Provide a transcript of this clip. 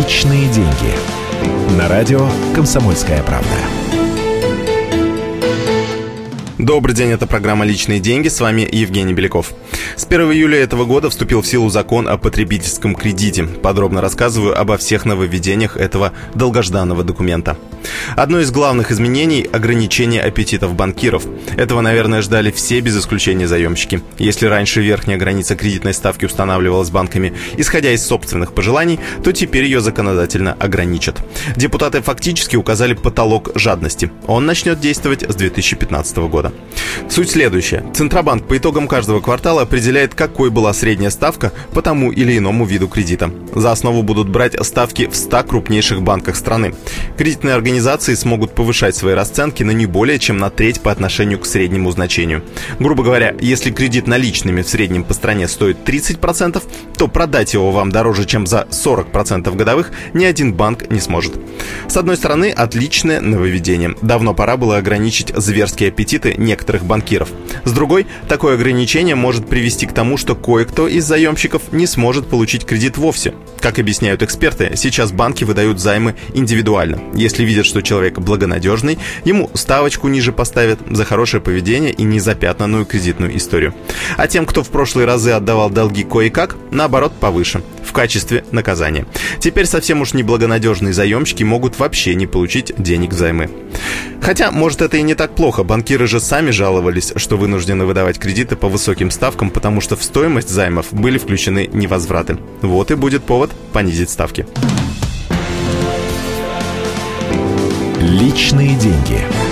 Личные деньги. На радио «Комсомольская правда». Добрый день, это программа «Личные деньги», с вами Евгений Беляков. С 1 июля этого года вступил в силу закон о потребительском кредите. Подробно рассказываю обо всех нововведениях этого долгожданного документа. Одно из главных изменений – ограничение аппетитов банкиров. Этого, наверное, ждали все без исключения заемщики. Если раньше верхняя граница кредитной ставки устанавливалась банками, исходя из собственных пожеланий, то теперь ее законодательно ограничат. Депутаты фактически указали потолок жадности. Он начнет действовать с 2015 года. Суть следующая. Центробанк по итогам каждого квартала определяет, какой была средняя ставка по тому или иному виду кредита. За основу будут брать ставки в 100 крупнейших банках страны. Кредитные организации смогут повышать свои расценки на не более чем на треть по отношению к среднему значению. Грубо говоря, если кредит наличными в среднем по стране стоит 30%, то продать его вам дороже, чем за 40% годовых, ни один банк не сможет. С одной стороны, отличное нововведение. Давно пора было ограничить зверские аппетиты некоторых банкиров. С другой, такое ограничение может привести к тому, что кое-кто из заемщиков не сможет получить кредит вовсе. Как объясняют эксперты, сейчас банки выдают займы индивидуально. Если видят, что человек благонадежный, ему ставочку ниже поставят за хорошее поведение и незапятнанную кредитную историю. А тем, кто в прошлые разы отдавал долги кое-как, наоборот, повыше, в качестве наказания. Теперь совсем уж неблагонадежные заемщики могут вообще не получить денег взаймы. Хотя, может, это и не так плохо. Банкиры же сами жаловались, что вынуждены выдавать кредиты по высоким ставкам, потому что в стоимость займов были включены невозвраты. Вот и будет повод понизить ставки. Личные деньги.